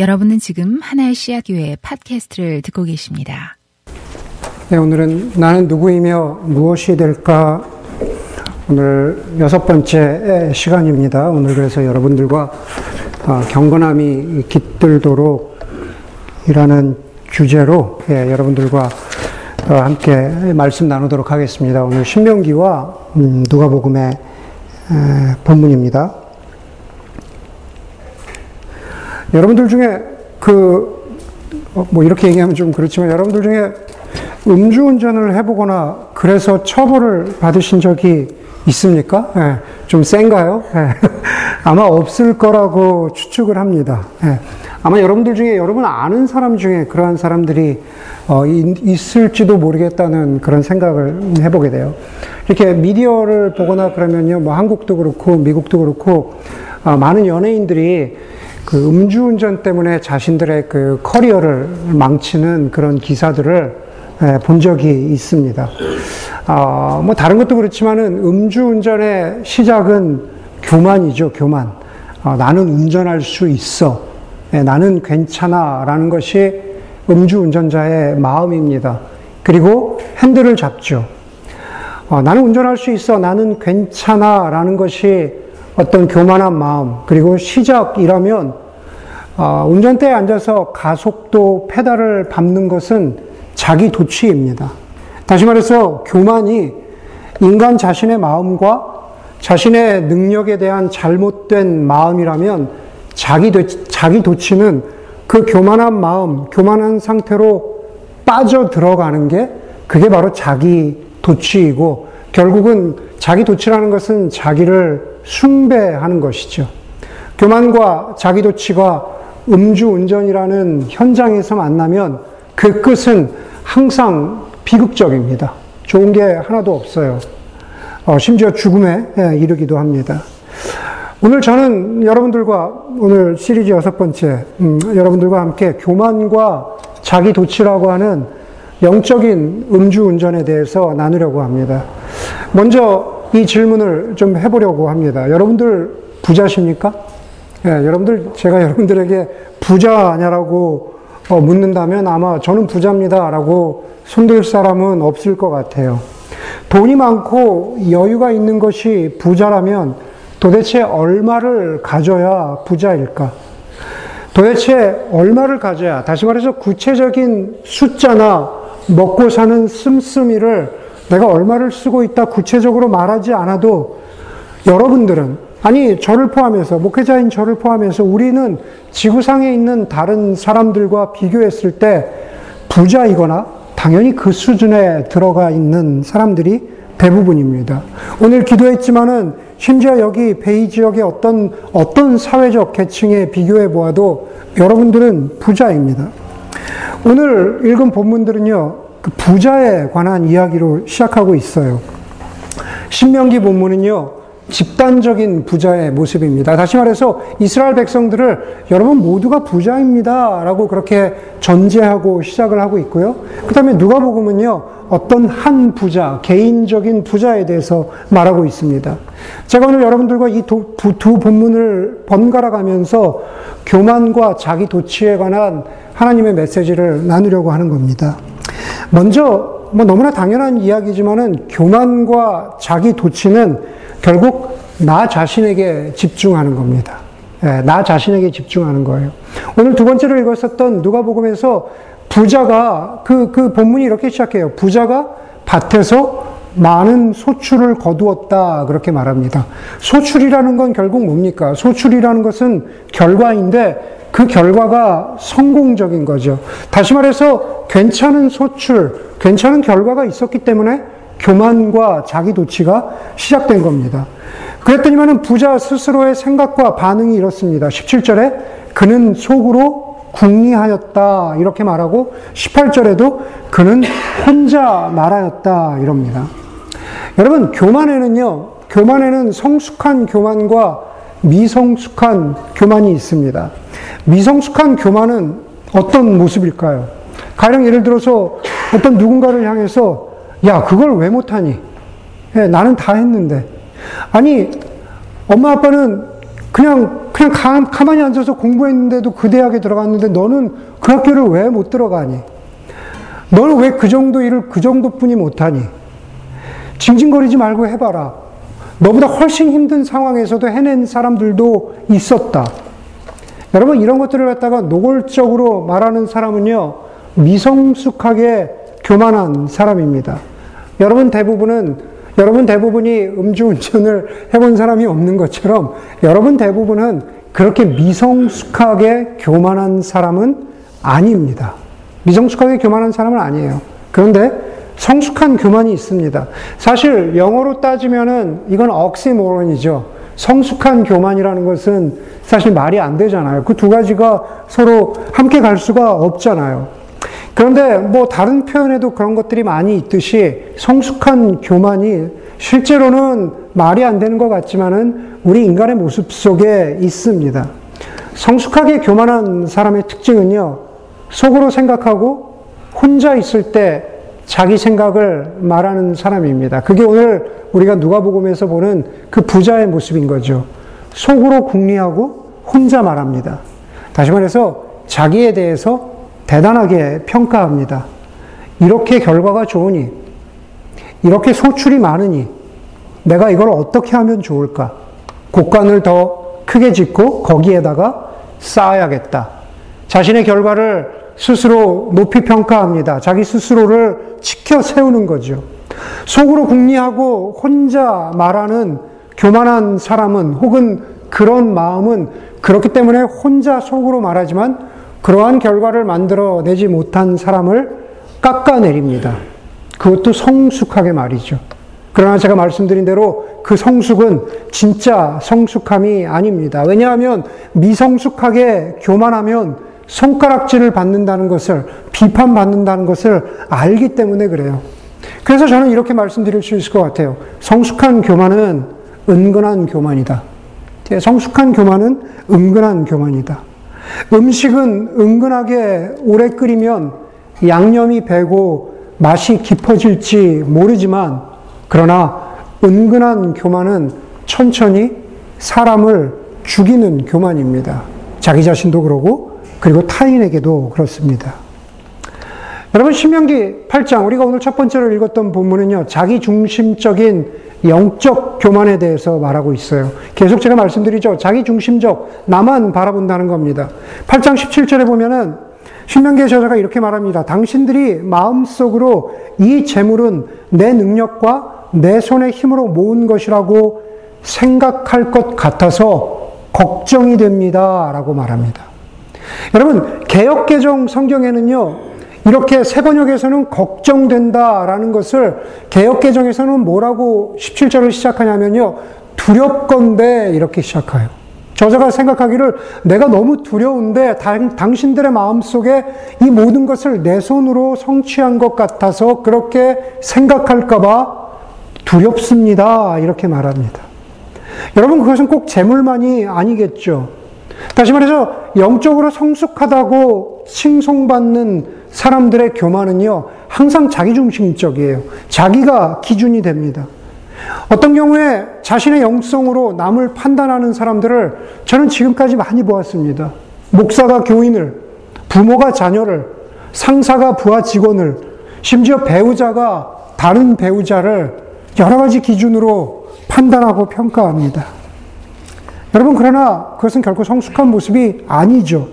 여러분은 지금 하나의 씨앗교회 팟캐스트를 듣고 계십니다. 네, 오늘은 나는 누구이며 무엇이 될까? 오늘 여섯 번째 시간입니다. 오늘 그래서 여러분들과 어, 경건함이 깃들도록 이라는 주제로 예, 여러분들과 어, 함께 말씀 나누도록 하겠습니다. 오늘 신명기와 음, 누가복음의 본문입니다. 여러분들 중에 그, 어, 뭐 이렇게 얘기하면 좀 그렇지만 여러분들 중에 음주운전을 해보거나 그래서 처벌을 받으신 적이 있습니까? 예, 좀 센가요? 예, 아마 없을 거라고 추측을 합니다. 예, 아마 여러분들 중에 여러분 아는 사람 중에 그러한 사람들이 어, 있을지도 모르겠다는 그런 생각을 해보게 돼요. 이렇게 미디어를 보거나 그러면요, 뭐 한국도 그렇고 미국도 그렇고 어, 많은 연예인들이 그 음주운전 때문에 자신들의 그 커리어를 망치는 그런 기사들을 예, 본 적이 있습니다. 아, 뭐 다른 것도 그렇지만은 음주운전의 시작은 교만이죠, 교만. 아, 나는 운전할 수 있어. 예, 나는 괜찮아 라는 것이 음주운전자의 마음입니다. 그리고 핸들을 잡죠. 아, 나는 운전할 수 있어. 나는 괜찮아 라는 것이 어떤 교만한 마음, 그리고 시작이라면, 어, 운전대에 앉아서 가속도 페달을 밟는 것은 자기 도취입니다. 다시 말해서 교만이 인간 자신의 마음과 자신의 능력에 대한 잘못된 마음이라면 자기, 도, 자기 도취는 그 교만한 마음, 교만한 상태로 빠져 들어가는 게 그게 바로 자기 도취이고 결국은 자기 도취라는 것은 자기를 숭배하는 것이죠. 교만과 자기 도취가 음주운전이라는 현장에서 만나면 그 끝은 항상 비극적입니다. 좋은 게 하나도 없어요. 어, 심지어 죽음에 예, 이르기도 합니다. 오늘 저는 여러분들과 오늘 시리즈 여섯 번째 음, 여러분들과 함께 교만과 자기 도취라고 하는 영적인 음주운전에 대해서 나누려고 합니다. 먼저 이 질문을 좀 해보려고 합니다. 여러분들 부자십니까? 예, 여러분들, 제가 여러분들에게 부자냐라고 어, 묻는다면 아마 저는 부자입니다라고 손들 사람은 없을 것 같아요. 돈이 많고 여유가 있는 것이 부자라면 도대체 얼마를 가져야 부자일까? 도대체 얼마를 가져야, 다시 말해서 구체적인 숫자나 먹고 사는 씀씀이를 내가 얼마를 쓰고 있다 구체적으로 말하지 않아도 여러분들은 아니 저를 포함해서 목회자인 저를 포함해서 우리는 지구상에 있는 다른 사람들과 비교했을 때 부자이거나 당연히 그 수준에 들어가 있는 사람들이 대부분입니다. 오늘 기도했지만은 심지어 여기 베이 지역의 어떤 어떤 사회적 계층에 비교해 보아도 여러분들은 부자입니다. 오늘 읽은 본문들은요, 그 부자에 관한 이야기로 시작하고 있어요. 신명기 본문은요, 집단적인 부자의 모습입니다. 다시 말해서 이스라엘 백성들을 여러분 모두가 부자입니다. 라고 그렇게 전제하고 시작을 하고 있고요. 그 다음에 누가복음은요, 어떤 한 부자, 개인적인 부자에 대해서 말하고 있습니다. 제가 오늘 여러분들과 이 두 본문을 번갈아 가면서 교만과 자기 도취에 관한 하나님의 메시지를 나누려고 하는 겁니다. 먼저, 뭐 너무나 당연한 이야기지만은 교만과 자기 도취는 결국 나 자신에게 집중하는 겁니다. 예, 나 자신에게 집중하는 거예요. 오늘 두 번째로 읽었었던 누가복음에서 부자가 그, 그 본문이 이렇게 시작해요. 부자가 밭에서 많은 소출을 거두었다. 그렇게 말합니다. 소출이라는 건 결국 뭡니까? 소출이라는 것은 결과인데 그 결과가 성공적인 거죠. 다시 말해서 괜찮은 소출, 괜찮은 결과가 있었기 때문에 교만과 자기 도취가 시작된 겁니다. 그랬더니만은 부자 스스로의 생각과 반응이 이렇습니다. 17절에 그는 속으로 궁리하였다 이렇게 말하고 18절에도 그는 혼자 말하였다 이럽니다. 여러분 교만에는요. 교만에는 성숙한 교만과 미성숙한 교만이 있습니다. 미성숙한 교만은 어떤 모습일까요? 가령 예를 들어서 어떤 누군가를 향해서 야, 그걸 왜 못하니? 예, 나는 다 했는데. 아니, 엄마 아빠는 그냥, 그냥 가, 가만히 앉아서 공부했는데도 그 대학에 들어갔는데 너는 그 학교를 왜 못 들어가니? 너는 왜 그 정도 일을 그 정도뿐이 못하니? 징징거리지 말고 해봐라. 너보다 훨씬 힘든 상황에서도 해낸 사람들도 있었다. 여러분, 이런 것들을 갖다가 노골적으로 말하는 사람은요, 미성숙하게 교만한 사람입니다. 여러분 대부분은, 여러분 대부분이 음주운전을 해본 사람이 없는 것처럼, 여러분 대부분은 그렇게 미성숙하게 교만한 사람은 아닙니다. 미성숙하게 교만한 사람은 아니에요. 그런데 성숙한 교만이 있습니다. 사실 영어로 따지면은 이건 억시모론이죠. 성숙한 교만이라는 것은 사실 말이 안 되잖아요. 그 두 가지가 서로 함께 갈 수가 없잖아요. 그런데 뭐 다른 표현에도 그런 것들이 많이 있듯이 성숙한 교만이 실제로는 말이 안 되는 것 같지만은 우리 인간의 모습 속에 있습니다. 성숙하게 교만한 사람의 특징은요, 속으로 생각하고 혼자 있을 때 자기 생각을 말하는 사람입니다. 그게 오늘 우리가 누가복음에서 보는 그 부자의 모습인 거죠. 속으로 궁리하고 혼자 말합니다. 다시 말해서 자기에 대해서 대단하게 평가합니다. 이렇게 결과가 좋으니, 이렇게 소출이 많으니, 내가 이걸 어떻게 하면 좋을까? 곡간을 더 크게 짓고 거기에다가 쌓아야겠다. 자신의 결과를 스스로 높이 평가합니다. 자기 스스로를 지켜 세우는 거죠. 속으로 궁리하고 혼자 말하는 교만한 사람은 혹은 그런 마음은 그렇기 때문에 혼자 속으로 말하지만 그러한 결과를 만들어내지 못한 사람을 깎아내립니다. 그것도 성숙하게 말이죠. 그러나 제가 말씀드린 대로 그 성숙은 진짜 성숙함이 아닙니다. 왜냐하면 미성숙하게 교만하면 손가락질을 받는다는 것을, 비판받는다는 것을 알기 때문에 그래요. 그래서 저는 이렇게 말씀드릴 수 있을 것 같아요. 성숙한 교만은 은근한 교만이다. 예, 성숙한 교만은 은근한 교만이다. 음식은 은근하게 오래 끓이면 양념이 배고 맛이 깊어질지 모르지만, 그러나 은근한 교만은 천천히 사람을 죽이는 교만입니다. 자기 자신도 그러고 그리고 타인에게도 그렇습니다. 여러분, 신명기 8장, 우리가 오늘 첫 번째로 읽었던 본문은요, 자기 중심적인 영적 교만에 대해서 말하고 있어요. 계속 제가 말씀드리죠. 자기 중심적, 나만 바라본다는 겁니다. 8장 17절에 보면은, 신명기의 저자가 이렇게 말합니다. 당신들이 마음속으로 이 재물은 내 능력과 내 손의 힘으로 모은 것이라고 생각할 것 같아서 걱정이 됩니다. 라고 말합니다. 여러분, 개혁개정 성경에는요, 이렇게 세 번역에서는 걱정된다라는 것을 개혁개정에서는 뭐라고 17절을 시작하냐면요, 두렵건데 이렇게 시작해요. 저자가 생각하기를 내가 너무 두려운데 당, 신들의 마음 속에 이 모든 것을 내 손으로 성취한 것 같아서 그렇게 생각할까봐 두렵습니다. 이렇게 말합니다. 여러분, 그것은 꼭 재물만이 아니겠죠. 다시 말해서 영적으로 성숙하다고 칭송받는 사람들의 교만은요, 항상 자기중심적이에요. 자기가 기준이 됩니다. 어떤 경우에 자신의 영성으로 남을 판단하는 사람들을 저는 지금까지 많이 보았습니다. 목사가 교인을, 부모가 자녀를, 상사가 부하 직원을, 심지어 배우자가 다른 배우자를 여러 가지 기준으로 판단하고 평가합니다. 여러분, 그러나 그것은 결코 성숙한 모습이 아니죠.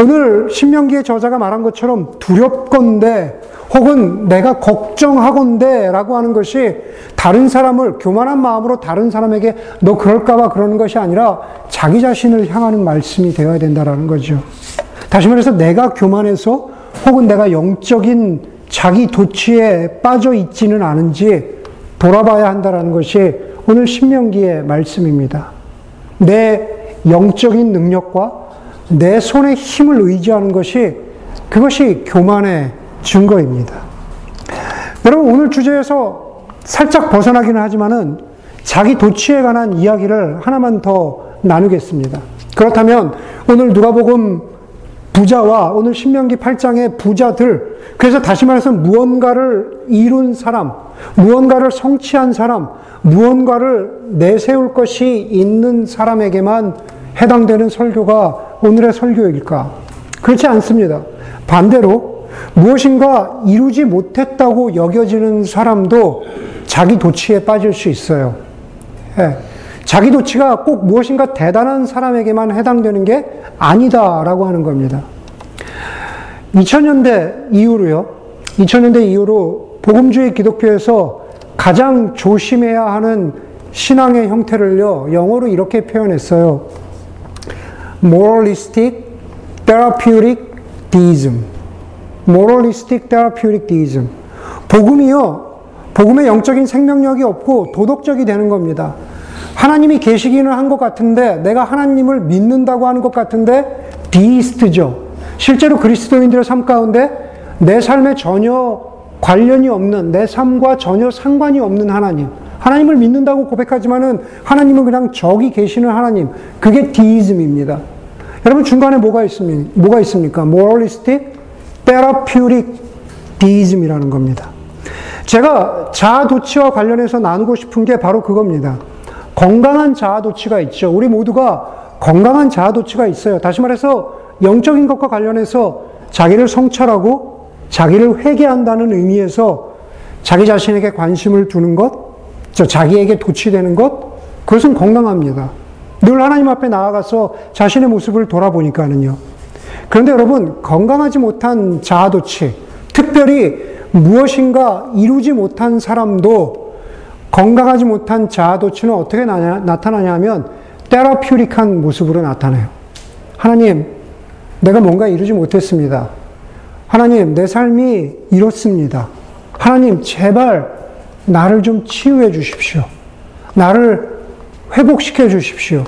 오늘 신명기의 저자가 말한 것처럼 두렵건데 혹은 내가 걱정하건데 라고 하는 것이 다른 사람을 교만한 마음으로 다른 사람에게 너 그럴까봐 그러는 것이 아니라 자기 자신을 향하는 말씀이 되어야 된다라는 거죠. 다시 말해서 내가 교만해서 혹은 내가 영적인 자기 도취에 빠져 있지는 않은지 돌아봐야 한다라는 것이 오늘 신명기의 말씀입니다. 내 영적인 능력과 내 손의 힘을 의지하는 것이 그것이 교만의 증거입니다. 여러분 오늘 주제에서 살짝 벗어나기는 하지만은 자기 도취에 관한 이야기를 하나만 더 나누겠습니다. 그렇다면 오늘 누가복음 부자와 오늘 신명기 8장의 부자들 그래서 다시 말해서 무언가를 이룬 사람, 무언가를 성취한 사람, 무언가를 내세울 것이 있는 사람에게만 해당되는 설교가 오늘의 설교일까? 그렇지 않습니다. 반대로 무엇인가 이루지 못했다고 여겨지는 사람도 자기 도취에 빠질 수 있어요. 예. 자기 도취가 꼭 무엇인가 대단한 사람에게만 해당되는 게 아니다라고 하는 겁니다. 2000년대 이후로요. 2000년대 이후로 복음주의 기독교에서 가장 조심해야 하는 신앙의 형태를요. 영어로 이렇게 표현했어요. moralistic therapeutic deism. moralistic therapeutic deism. 복음이요. 복음의 영적인 생명력이 없고 도덕적이 되는 겁니다. 하나님이 계시기는 한 것 같은데 내가 하나님을 믿는다고 하는 것 같은데 deist죠. 실제로 그리스도인들의 삶 가운데 내 삶에 전혀 관련이 없는 내 삶과 전혀 상관이 없는 하나님. 하나님을 믿는다고 고백하지만은 하나님은 그냥 저기 계시는 하나님. 그게 deism입니다. 여러분 중간에 뭐가 있습니까? 뭐가 있습니까? moralistic, therapeutic deism이라는 겁니다. 제가 자아도취와 관련해서 나누고 싶은 게 바로 그겁니다. 건강한 자아도취가 있죠. 우리 모두가 건강한 자아도취가 있어요. 다시 말해서 영적인 것과 관련해서 자기를 성찰하고 자기를 회개한다는 의미에서 자기 자신에게 관심을 두는 것, 자기에게 도취되는 것, 그것은 건강합니다. 늘 하나님 앞에 나아가서 자신의 모습을 돌아보니까는요. 그런데 여러분, 건강하지 못한 자아도취, 특별히 무엇인가 이루지 못한 사람도 건강하지 못한 자아도취는 어떻게 나타나냐 하면 테라퓨릭한 모습으로 나타나요. 하나님, 내가 뭔가 이루지 못했습니다. 하나님, 내 삶이 이렇습니다. 하나님, 제발 나를 좀 치유해 주십시오. 나를 회복시켜 주십시오.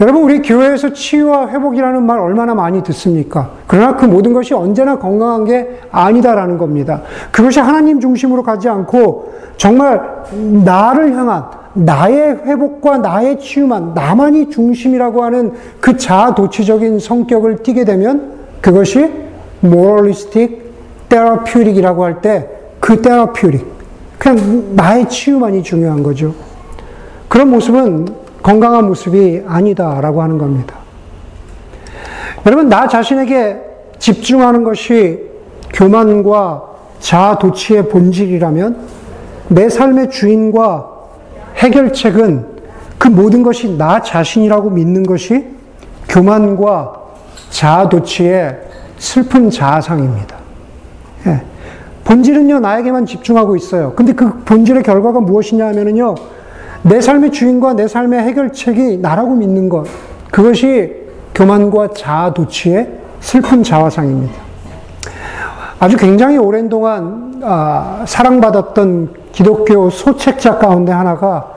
여러분, 우리 교회에서 치유와 회복이라는 말 얼마나 많이 듣습니까? 그러나 그 모든 것이 언제나 건강한 게 아니다라는 겁니다. 그것이 하나님 중심으로 가지 않고 정말 나를 향한 나의 회복과 나의 치유만, 나만이 중심이라고 하는 그 자아도취적인 성격을 띠게 되면 그것이 moralistic therapeutic이라고 할 때그 therapeutic, 그냥 나의 치유만이 중요한 거죠. 그런 모습은 건강한 모습이 아니다라고 하는 겁니다. 여러분, 나 자신에게 집중하는 것이 교만과 자아 도취의 본질이라면 내 삶의 주인과 해결책은 그 모든 것이 나 자신이라고 믿는 것이 교만과 자아 도취의 슬픈 자아상입니다. 예. 본질은요, 나에게만 집중하고 있어요. 근데 그 본질의 결과가 무엇이냐 하면은요, 내 삶의 주인과 내 삶의 해결책이 나라고 믿는 것. 그것이 교만과 자아 도취의 슬픈 자화상입니다. 아주 굉장히 오랜 동안 아, 사랑받았던 기독교 소책자 가운데 하나가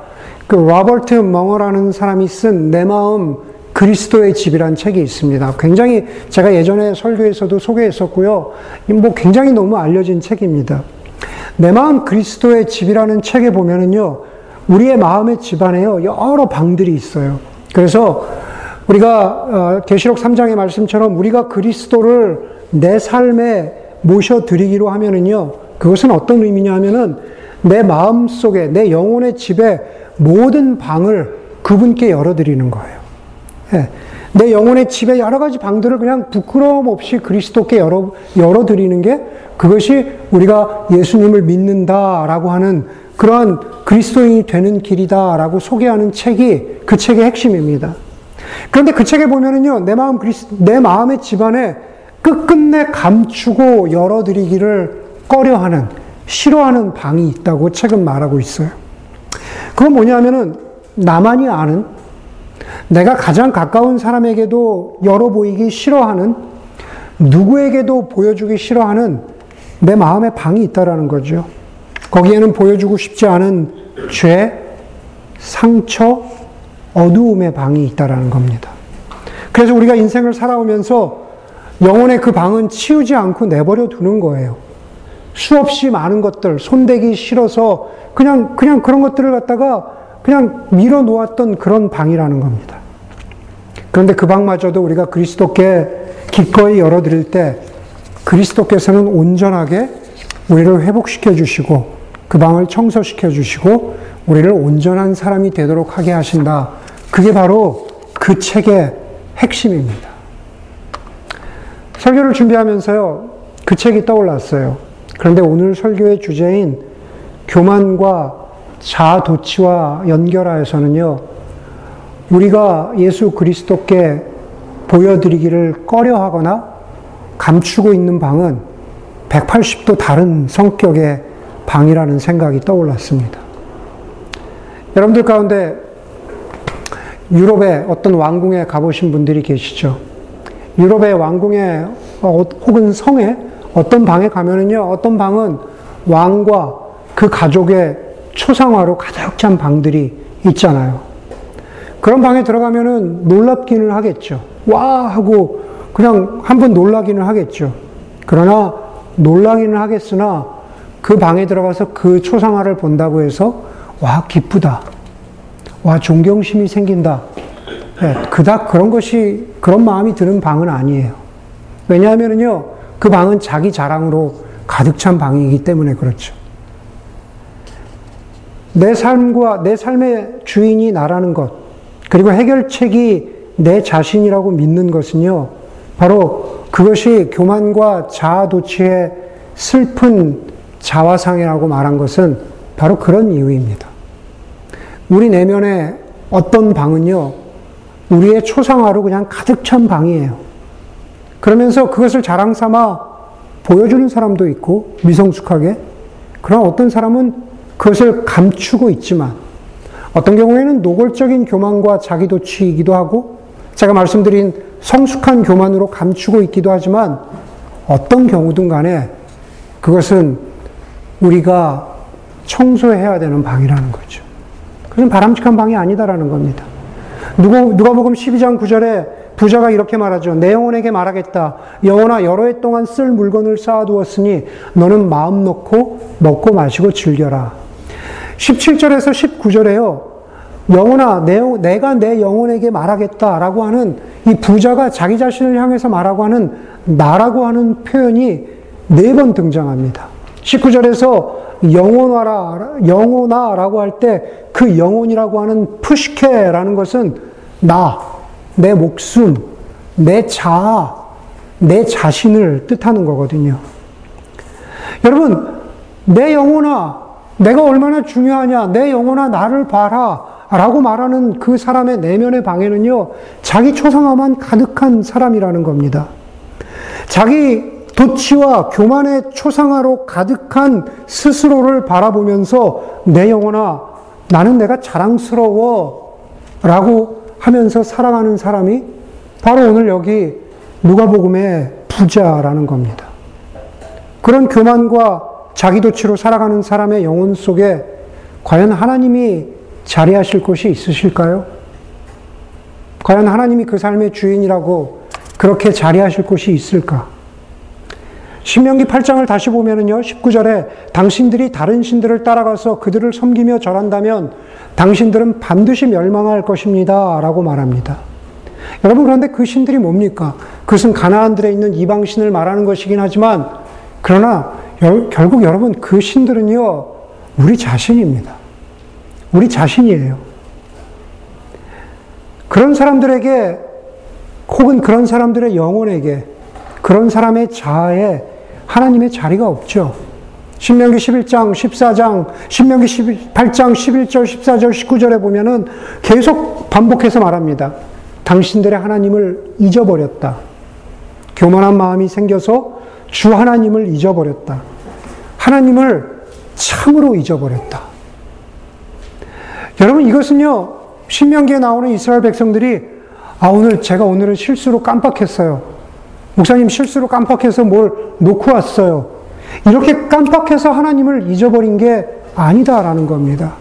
그 로버트 멍어라는 사람이 쓴 내 마음 그리스도의 집이란 책이 있습니다. 굉장히 제가 예전에 설교에서도 소개했었고요. 뭐 굉장히 너무 알려진 책입니다. 내 마음 그리스도의 집이라는 책에 보면은요, 우리의 마음의 집안에요, 여러 방들이 있어요. 그래서 우리가 어, 계시록 3장의 말씀처럼 우리가 그리스도를 내 삶에 모셔드리기로 하면은요, 그것은 어떤 의미냐 하면은 내 마음 속에, 내 영혼의 집에 모든 방을 그분께 열어드리는 거예요. 예. 내 영혼의 집에 여러 가지 방들을 그냥 부끄러움 없이 그리스도께 열어, 열어드리는 게 그것이 우리가 예수님을 믿는다라고 하는 그러한 그리스도인이 되는 길이다라고 소개하는 책이 그 책의 핵심입니다. 그런데 그 책에 보면은요, 내 마음 그리스, 내 마음의 집안에 끝끝내 감추고 열어드리기를 꺼려하는, 싫어하는 방이 있다고 책은 말하고 있어요. 그건 뭐냐면은 나만이 아는, 내가 가장 가까운 사람에게도 열어 보이기 싫어하는, 누구에게도 보여주기 싫어하는 내 마음의 방이 있다라는 거죠. 거기에는 보여주고 싶지 않은 죄, 상처, 어두움의 방이 있다라는 겁니다. 그래서 우리가 인생을 살아오면서 영혼의 그 방은 치우지 않고 내버려 두는 거예요. 수없이 많은 것들, 손대기 싫어서 그냥, 그냥 그런 것들을 갖다가 그냥 밀어 놓았던 그런 방이라는 겁니다. 그런데 그 방마저도 우리가 그리스도께 기꺼이 열어드릴 때 그리스도께서는 온전하게 우리를 회복시켜 주시고 그 방을 청소시켜 주시고 우리를 온전한 사람이 되도록 하게 하신다. 그게 바로 그 책의 핵심입니다. 설교를 준비하면서요, 그 책이 떠올랐어요. 그런데 오늘 설교의 주제인 교만과 자도치와 연결하여서는요, 우리가 예수 그리스도께 보여드리기를 꺼려 하거나 감추고 있는 방은 180도 다른 성격의 방이라는 생각이 떠올랐습니다. 여러분들 가운데 유럽의 어떤 왕궁에 가보신 분들이 계시죠. 유럽의 왕궁에 어, 혹은 성에 어떤 방에 가면은요, 어떤 방은 왕과 그 가족의 초상화로 가득 찬 방들이 있잖아요. 그런 방에 들어가면은 놀랍기는 하겠죠. 와! 하고 그냥 한번 놀라기는 하겠죠. 그러나 놀라기는 하겠으나 그 방에 들어가서 그 초상화를 본다고 해서 와, 기쁘다. 와, 존경심이 생긴다. 네, 그닥 그런 것이, 그런 마음이 드는 방은 아니에요. 왜냐하면요, 그 방은 자기 자랑으로 가득 찬 방이기 때문에 그렇죠. 내 삶과 내 삶의 주인이 나라는 것, 그리고 해결책이 내 자신이라고 믿는 것은요, 바로 그것이 교만과 자아도취의 슬픈 자화상이라고 말한 것은 바로 그런 이유입니다. 우리 내면에 어떤 방은요, 우리의 초상화로 그냥 가득 찬 방이에요. 그러면서 그것을 자랑 삼아 보여주는 사람도 있고, 미성숙하게. 그러나 어떤 사람은 그것을 감추고 있지만, 어떤 경우에는 노골적인 교만과 자기도취이기도 하고, 제가 말씀드린 성숙한 교만으로 감추고 있기도 하지만, 어떤 경우든 간에 그것은 우리가 청소해야 되는 방이라는 거죠. 그것은 바람직한 방이 아니다라는 겁니다. 누가, 누가복음 12장 9절에 부자가 이렇게 말하죠. 내 영혼에게 말하겠다. 영혼아 여러 해 동안 쓸 물건을 쌓아두었으니 너는 마음 놓고 먹고 마시고 즐겨라. 17절에서 19절에요. 영혼아 내, 내가 내 영혼에게 말하겠다라고 하는 이 부자가 자기 자신을 향해서 말하고 하는 나라고 하는 표현이 네 번 등장합니다. 19절에서 영혼화라, 영혼화라고 할 때 그 영혼이라고 하는 푸시케라는 것은 나, 내 목숨, 내 자아, 내 자신을 뜻하는 거거든요. 여러분, 내 영혼아, 내가 얼마나 중요하냐, 내 영혼아, 나를 봐라. 라고 말하는 그 사람의 내면의 방에는요, 자기 초상화만 가득한 사람이라는 겁니다. 자기 도치와 교만의 초상화로 가득한 스스로를 바라보면서 내 영혼아, 나는 내가 자랑스러워 라고 하면서 살아가는 사람이 바로 오늘 여기 누가복음의 부자라는 겁니다. 그런 교만과 자기도치로 살아가는 사람의 영혼 속에 과연 하나님이 자리하실 곳이 있으실까요? 과연 하나님이 그 삶의 주인이라고 그렇게 자리하실 곳이 있을까? 신명기 8장을 다시 보면은요, 19절에 당신들이 다른 신들을 따라가서 그들을 섬기며 절한다면 당신들은 반드시 멸망할 것입니다. 라고 말합니다. 여러분, 그런데 그 신들이 뭡니까? 그것은 가나안들에 있는 이방신을 말하는 것이긴 하지만, 그러나 여, 결국 여러분, 그 신들은요, 우리 자신입니다. 우리 자신이에요. 그런 사람들에게, 혹은 그런 사람들의 영혼에게, 그런 사람의 자아에 하나님의 자리가 없죠. 신명기 11장, 14장, 신명기 18장, 11절, 14절, 19절에 보면은 계속 반복해서 말합니다. 당신들의 하나님을 잊어버렸다. 교만한 마음이 생겨서 주 하나님을 잊어버렸다. 하나님을 참으로 잊어버렸다. 여러분, 이것은요, 신명기에 나오는 이스라엘 백성들이, 아, 오늘, 제가 오늘은 실수로 깜빡했어요. 목사님 실수로 깜빡해서 뭘 놓고 왔어요. 이렇게 깜빡해서 하나님을 잊어버린 게 아니다라는 겁니다.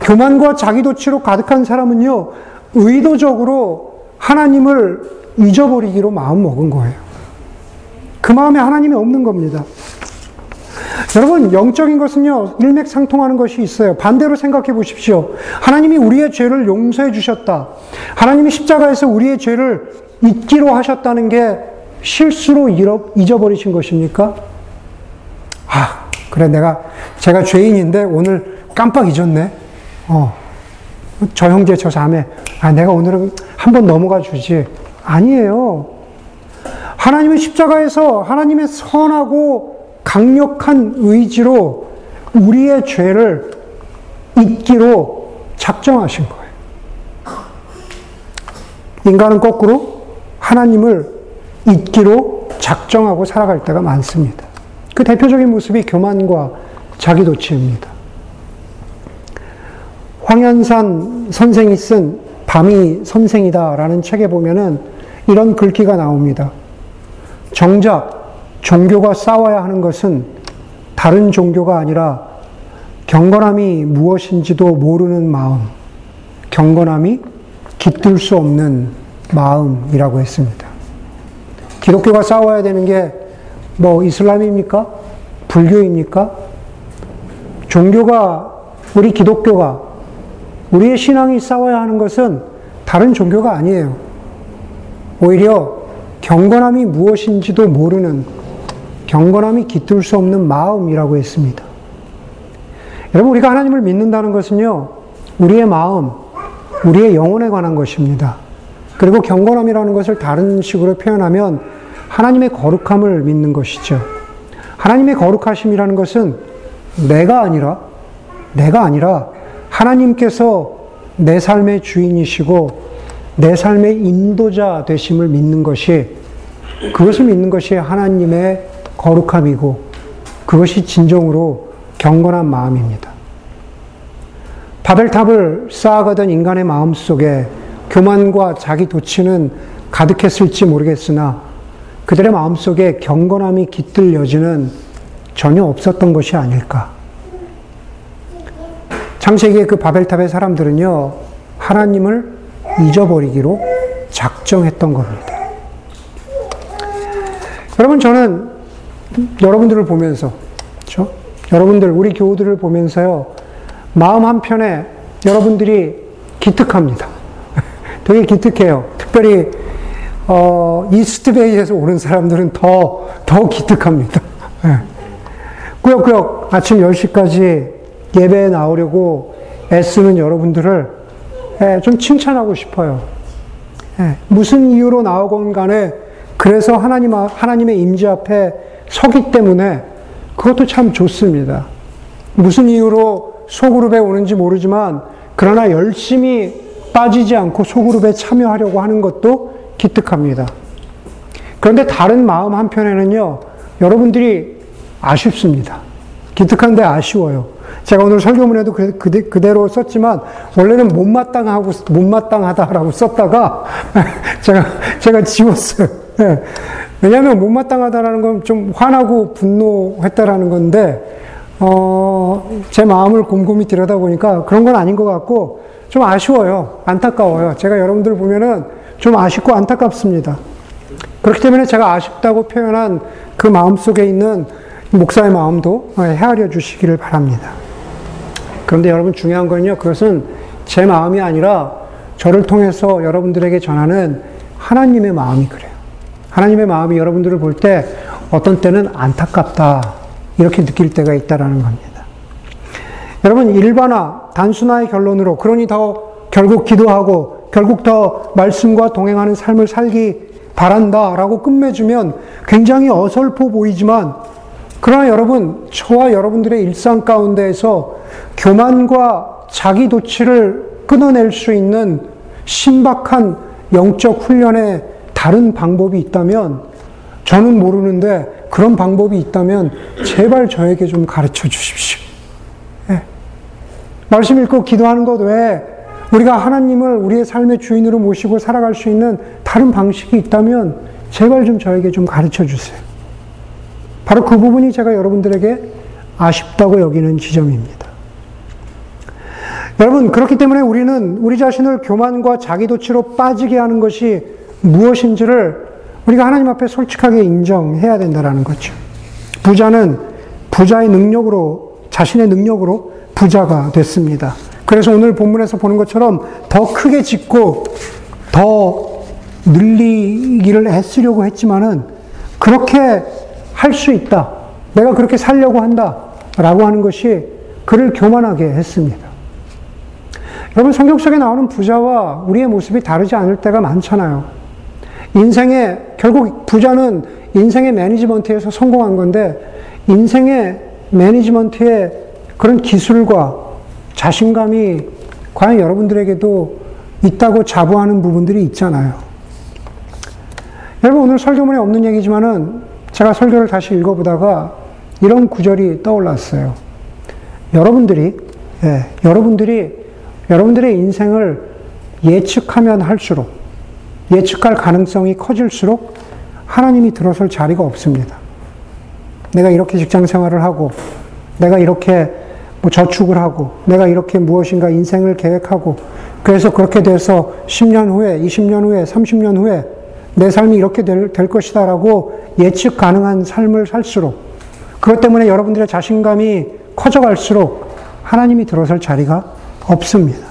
교만과 자기도취로 가득한 사람은요, 의도적으로 하나님을 잊어버리기로 마음 먹은 거예요. 그 마음에 하나님이 없는 겁니다. 여러분, 영적인 것은요, 일맥상통하는 것이 있어요. 반대로 생각해 보십시오. 하나님이 우리의 죄를 용서해 주셨다. 하나님이 십자가에서 우리의 죄를 잊기로 하셨다는 게 실수로 잊어버리신 것입니까? 아, 그래, 내가, 제가 죄인인데 오늘 깜빡 잊었네. 어. 저 형제, 저 자매, 아, 내가 오늘은 한 번 넘어가 주지. 아니에요. 하나님의 십자가에서 하나님의 선하고 강력한 의지로 우리의 죄를 잊기로 작정하신 거예요. 인간은 거꾸로 하나님을 잊기로 작정하고 살아갈 때가 많습니다. 그 대표적인 모습이 교만과 자기도취입니다. 황현산 선생이 쓴 밤이 선생이다라는 책에 보면은 이런 글귀가 나옵니다. 정작 종교가 싸워야 하는 것은 다른 종교가 아니라 경건함이 무엇인지도 모르는 마음, 경건함이 깃들 수 없는 마음이라고 했습니다. 기독교가 싸워야 되는 게 뭐 이슬람입니까? 불교입니까? 종교가, 우리 기독교가, 우리의 신앙이 싸워야 하는 것은 다른 종교가 아니에요. 오히려 경건함이 무엇인지도 모르는 경건함이 깃들 수 없는 마음이라고 했습니다. 여러분, 우리가 하나님을 믿는다는 것은요, 우리의 마음, 우리의 영혼에 관한 것입니다. 그리고 경건함이라는 것을 다른 식으로 표현하면 하나님의 거룩함을 믿는 것이죠. 하나님의 거룩하심이라는 것은 내가 아니라, 내가 아니라 하나님께서 내 삶의 주인이시고 내 삶의 인도자 되심을 믿는 것이 그것을 믿는 것이 하나님의 거룩함이고 그것이 진정으로 경건한 마음입니다. 바벨탑을 쌓아가던 인간의 마음 속에 교만과 자기 도취는 가득했을지 모르겠으나 그들의 마음속에 경건함이 깃들 여지는 전혀 없었던 것이 아닐까. 창세기의 그 바벨탑의 사람들은요, 하나님을 잊어버리기로 작정했던 겁니다. 여러분, 저는 여러분들을 보면서, 그렇죠? 여러분들, 우리 교우들을 보면서요, 마음 한편에 여러분들이 기특합니다. 되게 기특해요. 특별히 어, 이스트베이에서 오는 사람들은 더, 더 기특합니다. 네. 꾸역꾸역 아침 10시까지 예배에 나오려고 애쓰는 여러분들을 네, 좀 칭찬하고 싶어요. 네. 무슨 이유로 나오건 간에 그래서 하나님, 하나님의 임재 앞에 서기 때문에 그것도 참 좋습니다. 무슨 이유로 소그룹에 오는지 모르지만 그러나 열심히 빠지지 않고 소그룹에 참여하려고 하는 것도 기특합니다. 그런데 다른 마음 한편에는요, 여러분들이 아쉽습니다. 기특한데 아쉬워요. 제가 오늘 설교문에도 그, 대로 썼지만, 원래는 못마땅하고, 못마땅하다라고 썼다가, 제가, 제가 지웠어요. 네. 왜냐하면 못마땅하다라는 건 좀 화나고 분노했다라는 건데, 어, 제 마음을 곰곰이 들여다보니까 그런 건 아닌 것 같고, 좀 아쉬워요. 안타까워요. 제가 여러분들 보면은 좀 아쉽고 안타깝습니다. 그렇기 때문에 제가 아쉽다고 표현한 그 마음 속에 있는 목사의 마음도 헤아려 주시기를 바랍니다. 그런데 여러분 중요한 건요, 그것은 제 마음이 아니라 저를 통해서 여러분들에게 전하는 하나님의 마음이 그래요. 하나님의 마음이 여러분들을 볼 때 어떤 때는 안타깝다. 이렇게 느낄 때가 있다라는 겁니다. 여러분, 일반화, 단순화의 결론으로, 그러니 더 결국 기도하고 결국 더 말씀과 동행하는 삶을 살기 바란다 라고 끝맺으면 굉장히 어설퍼 보이지만 그러나 여러분, 저와 여러분들의 일상 가운데에서 교만과 자기 도취를 끊어낼 수 있는 신박한 영적 훈련의 다른 방법이 있다면 저는 모르는데 그런 방법이 있다면 제발 저에게 좀 가르쳐 주십시오. 네. 말씀 읽고 기도하는 것 외에 우리가 하나님을 우리의 삶의 주인으로 모시고 살아갈 수 있는 다른 방식이 있다면 제발 좀 저에게 좀 가르쳐 주세요. 바로 그 부분이 제가 여러분들에게 아쉽다고 여기는 지점입니다. 여러분, 그렇기 때문에 우리는 우리 자신을 교만과 자기도취로 빠지게 하는 것이 무엇인지를 우리가 하나님 앞에 솔직하게 인정해야 된다는 거죠. 부자는 부자의 능력으로, 자신의 능력으로 부자가 됐습니다. 그래서 오늘 본문에서 보는 것처럼 더 크게 짓고 더 늘리기를 애쓰려고 했지만은 그렇게 할 수 있다. 내가 그렇게 살려고 한다. 라고 하는 것이 그를 교만하게 했습니다. 여러분, 성경 속에 나오는 부자와 우리의 모습이 다르지 않을 때가 많잖아요. 인생의, 결국 부자는 인생의 매니지먼트에서 성공한 건데, 인생의 매니지먼트의 그런 기술과 자신감이 과연 여러분들에게도 있다고 자부하는 부분들이 있잖아요. 여러분, 오늘 설교문에 없는 얘기지만은 제가 설교를 다시 읽어보다가 이런 구절이 떠올랐어요. 여러분들이, 예, 여러분들이, 여러분들의 인생을 예측하면 할수록, 예측할 가능성이 커질수록 하나님이 들어설 자리가 없습니다. 내가 이렇게 직장 생활을 하고, 내가 이렇게 뭐 저축을 하고, 내가 이렇게 무엇인가 인생을 계획하고, 그래서 그렇게 돼서 10년 후에, 20년 후에, 30년 후에 내 삶이 이렇게 될, 될 것이다라고 예측 가능한 삶을 살수록, 그것 때문에 여러분들의 자신감이 커져갈수록 하나님이 들어설 자리가 없습니다.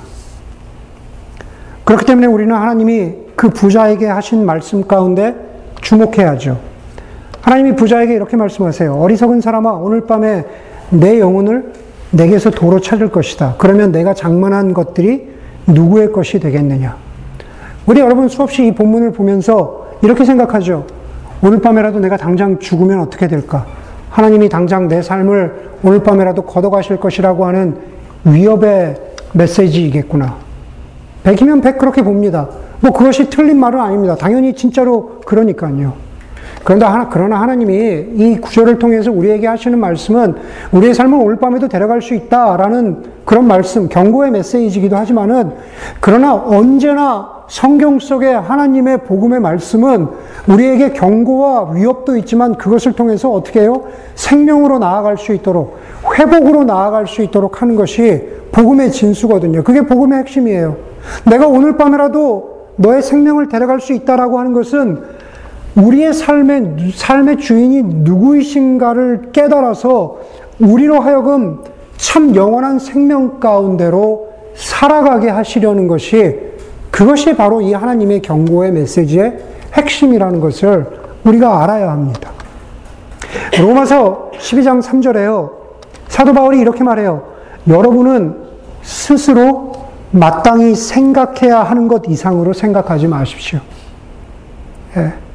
그렇기 때문에 우리는 하나님이 그 부자에게 하신 말씀 가운데 주목해야죠. 하나님이 부자에게 이렇게 말씀하세요. 어리석은 사람아, 오늘 밤에 내 영혼을 내게서 도로 찾을 것이다. 그러면 내가 장만한 것들이 누구의 것이 되겠느냐? 우리 여러분 수없이 이 본문을 보면서 이렇게 생각하죠. 오늘 밤에라도 내가 당장 죽으면 어떻게 될까? 하나님이 당장 내 삶을 오늘 밤에라도 걷어가실 것이라고 하는 위협의 메시지이겠구나. 백이면 백 그렇게 봅니다. 뭐 그것이 틀린 말은 아닙니다. 당연히 진짜로 그러니까요. 그런데 하나, 그러나 하나님이 이 구절을 통해서 우리에게 하시는 말씀은 우리의 삶을 오늘 밤에도 데려갈 수 있다라는 그런 말씀, 경고의 메시지이기도 하지만은 그러나 언제나 성경 속에 하나님의 복음의 말씀은 우리에게 경고와 위협도 있지만 그것을 통해서 어떻게 해요? 생명으로 나아갈 수 있도록 회복으로 나아갈 수 있도록 하는 것이 복음의 진수거든요. 그게 복음의 핵심이에요. 내가 오늘 밤에라도 너의 생명을 데려갈 수 있다라고 하는 것은 우리의 삶의, 삶의 주인이 누구이신가를 깨달아서 우리로 하여금 참 영원한 생명 가운데로 살아가게 하시려는 것이 그것이 바로 이 하나님의 경고의 메시지의 핵심이라는 것을 우리가 알아야 합니다. 로마서 12장 3절에요. 사도 바울이 이렇게 말해요. 여러분은 스스로 마땅히 생각해야 하는 것 이상으로 생각하지 마십시오. 예.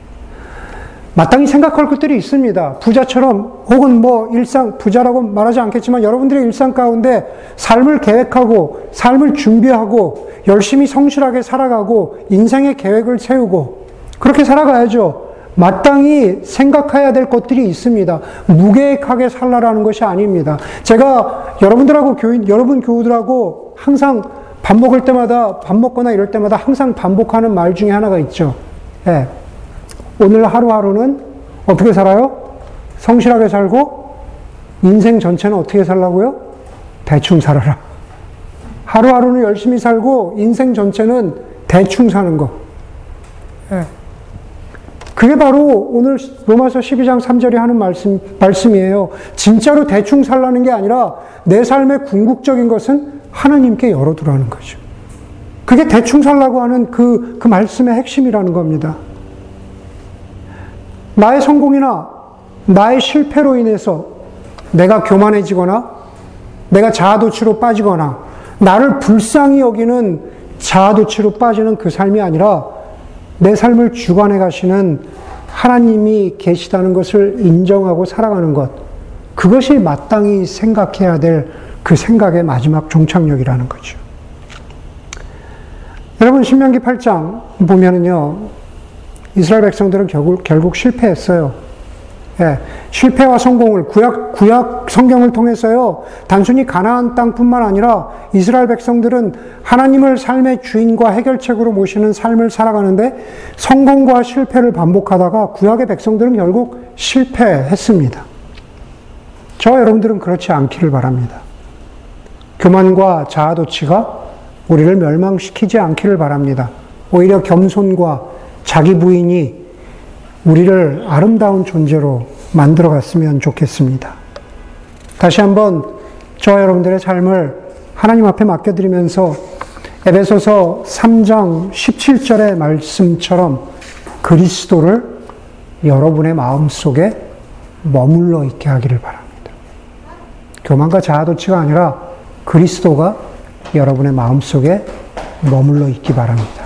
마땅히 생각할 것들이 있습니다. 부자처럼 혹은 뭐 일상, 부자라고 말하지 않겠지만 여러분들의 일상 가운데 삶을 계획하고 삶을 준비하고 열심히 성실하게 살아가고 인생의 계획을 세우고 그렇게 살아가야죠. 마땅히 생각해야 될 것들이 있습니다. 무계획하게 살라라는 것이 아닙니다. 제가 여러분들하고 교인, 여러분 교우들하고 항상 밥 먹을 때마다, 밥 먹거나 이럴 때마다 항상 반복하는 말 중에 하나가 있죠. 예. 오늘 하루하루는 어떻게 살아요? 성실하게 살고 인생 전체는 어떻게 살라고요? 대충 살아라. 하루하루는 열심히 살고 인생 전체는 대충 사는 거. 예. 그게 바로 오늘 로마서 12장 3절에 하는 말씀, 말씀이에요. 진짜로 대충 살라는 게 아니라 내 삶의 궁극적인 것은 하나님께 열어두라는 거죠. 그게 대충 살라고 하는 그, 그 말씀의 핵심이라는 겁니다. 나의 성공이나 나의 실패로 인해서 내가 교만해지거나 내가 자아도취로 빠지거나 나를 불쌍히 여기는 자아도취로 빠지는 그 삶이 아니라 내 삶을 주관해 가시는 하나님이 계시다는 것을 인정하고 살아가는 것. 그것이 마땅히 생각해야 될 그 생각의 마지막 종착역이라는 거죠. 여러분, 신명기 8장 보면은요, 이스라엘 백성들은 결국, 결국 실패했어요. 예, 실패와 성공을 구약 구약 성경을 통해서요 단순히 가나안 땅뿐만 아니라 이스라엘 백성들은 하나님을 삶의 주인과 해결책으로 모시는 삶을 살아가는데 성공과 실패를 반복하다가 구약의 백성들은 결국 실패했습니다. 저 여러분들은 그렇지 않기를 바랍니다. 교만과 자아도취가 우리를 멸망시키지 않기를 바랍니다. 오히려 겸손과 자기 부인이 우리를 아름다운 존재로 만들어 갔으면 좋겠습니다. 다시 한번 저와 여러분들의 삶을 하나님 앞에 맡겨드리면서 에베소서 3장 17절의 말씀처럼 그리스도를 여러분의 마음 속에 머물러 있게 하기를 바랍니다. 교만과 자아도취가 아니라 그리스도가 여러분의 마음 속에 머물러 있기 바랍니다.